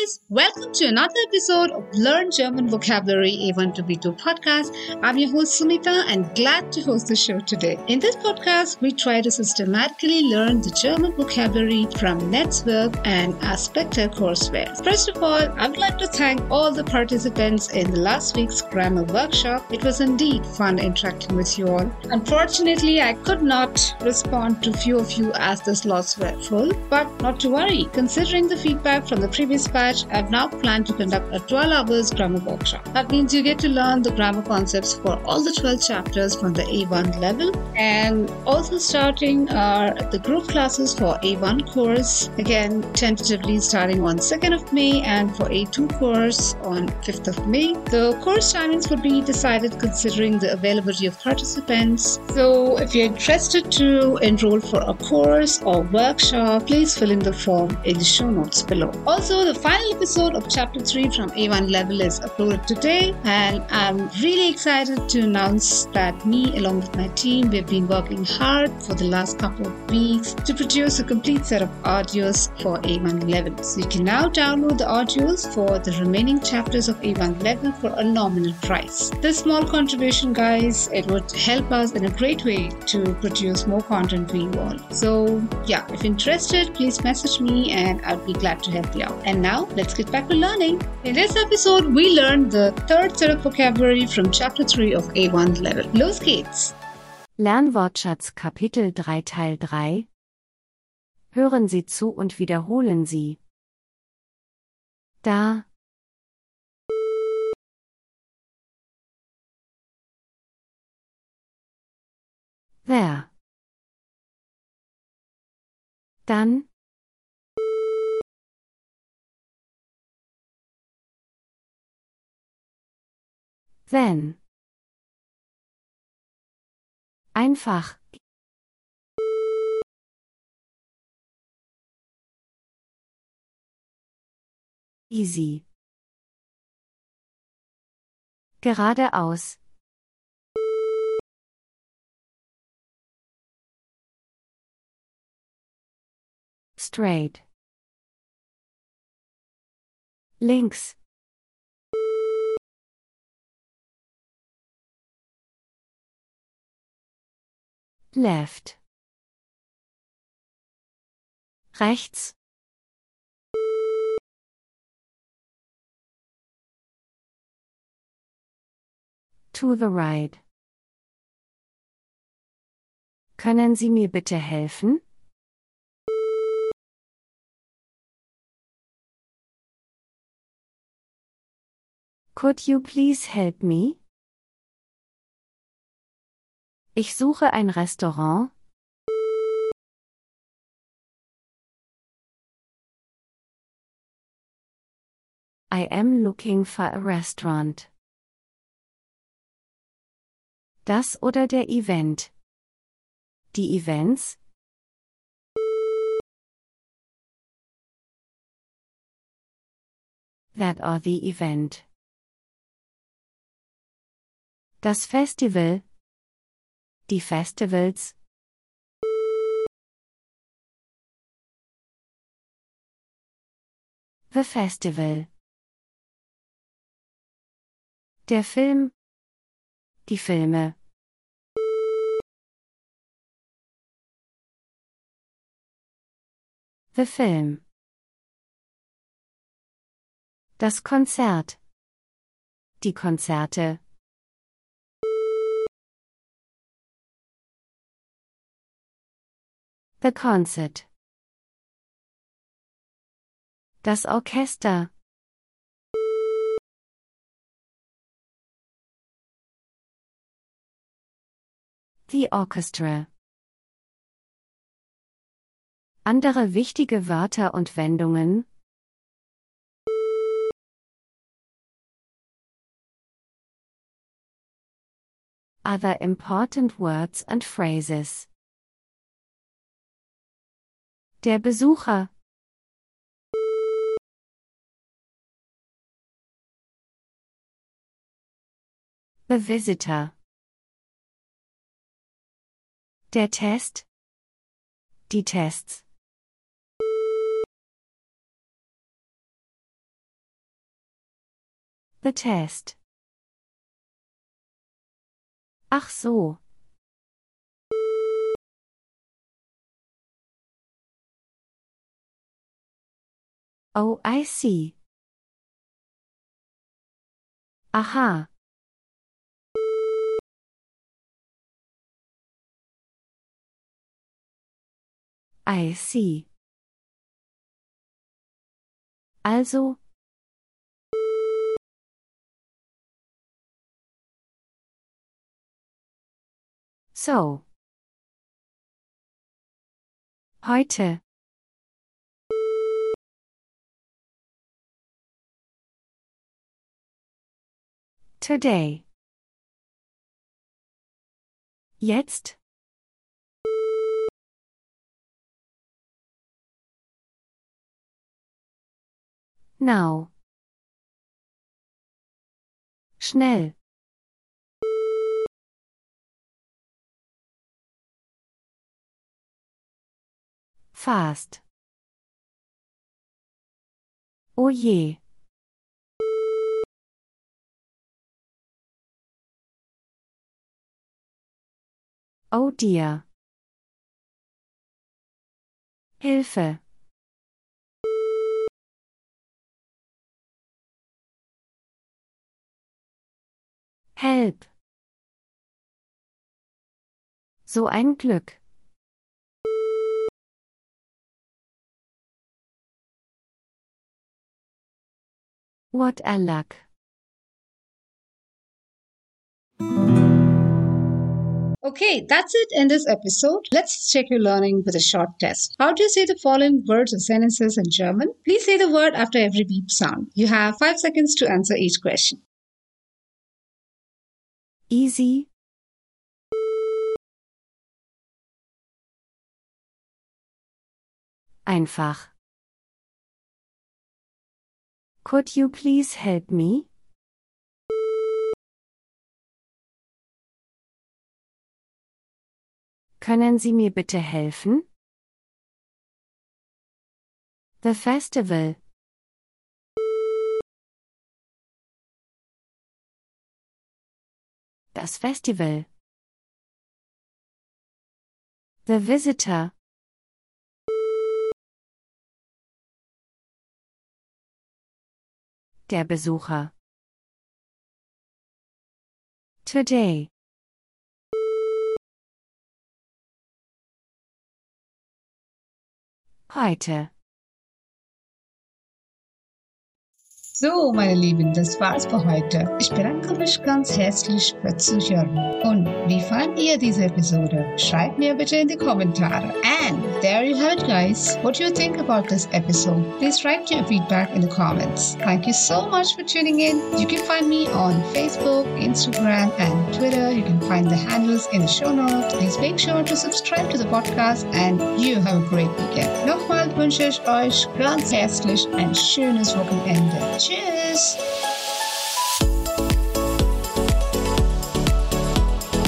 guys, welcome to another episode of Learn German Vocabulary A1 to B2 podcast. I'm your host Sumita and glad to host the show today. In this podcast, we try to systematically learn the German vocabulary from Netzwerk and Aspekte courseware. First of all, I would like to thank all the participants in the last week's grammar workshop. It was indeed fun interacting with you all. Unfortunately, I could not respond to few of you as the slots were full, but not to worry. Considering the feedback from the previous batch, I've now planned to conduct a 12 hours grammar workshop. That means you get to learn the grammar concepts for all the 12 chapters from the A1 level and also starting are the group classes for A1 course, again tentatively starting on 2nd of May and for A2 course on 5th of May. The course timings would be decided considering the availability of participants. So if you're interested to enroll for a course or workshop, please fill in the form in the show notes below. Also, the final episode of Chapter 3 from A1 level is uploaded today, and I'm really excited to announce that me, along with my team, we've been working hard for the last couple of weeks to produce a complete set of audios for A1 level. So you can now download the audios for the remaining chapters of A1 level for a nominal price. This small contribution, guys, it would help us in a great way to produce more content for you all. So, yeah, if interested, please message me and I'd be glad to help you out. And now, let's get back to learning. In this episode, we learned the third set of vocabulary from chapter 3 of A1 level. Los geht's! Lernwortschatz Kapitel 3 Teil 3 Hören Sie zu und wiederholen Sie. Da. Wer. Dann. Wenn. Einfach. Easy. Geradeaus. Straight. Links. Left. Rechts. To the right. Können Sie mir bitte helfen? Could you please help me? Ich suche ein Restaurant. I am looking for a restaurant. Das oder der Event. Die Events? That or the event. Das Festival. Die Festivals. The Festival. Der Film. Die Filme. The Film. Das Konzert. Die Konzerte. The Concert. Das Orchester. The Orchestra. Andere wichtige Wörter und Wendungen. Other important words and phrases. Der Besucher. The visitor. Der Test. Die Tests. The test. Ach so. Oh, I see. Aha. I see. Also. So. Heute. Today. Jetzt. Now. Schnell. Fast. Oh je. Oh dear. Hilfe. Help. So ein Glück. What a luck. Okay, that's it in this episode. Let's check your learning with a short test. How do you say the following words or sentences in German? Please say the word after every beep sound. You have five seconds to answer each question. Easy. Einfach. Could you please help me? Können Sie mir bitte helfen? The festival. Das Festival. The visitor. Der Besucher. Today. Heute. So, meine Lieben, das war's für heute. Ich bedanke mich ganz herzlich für Zuhören. Und wie fand ihr diese Episode? Schreibt mir bitte in die Kommentare. And there you have it, guys. What do you think about this episode? Please write your feedback in the comments. Thank you so much for tuning in. You can find me on Facebook, Instagram, and Twitter. You can find the handles in the show notes. Please make sure to subscribe to the podcast and you have a great weekend. Nochmal wünsche ich euch ganz herzlich ein schönes Wochenende. Tschüss!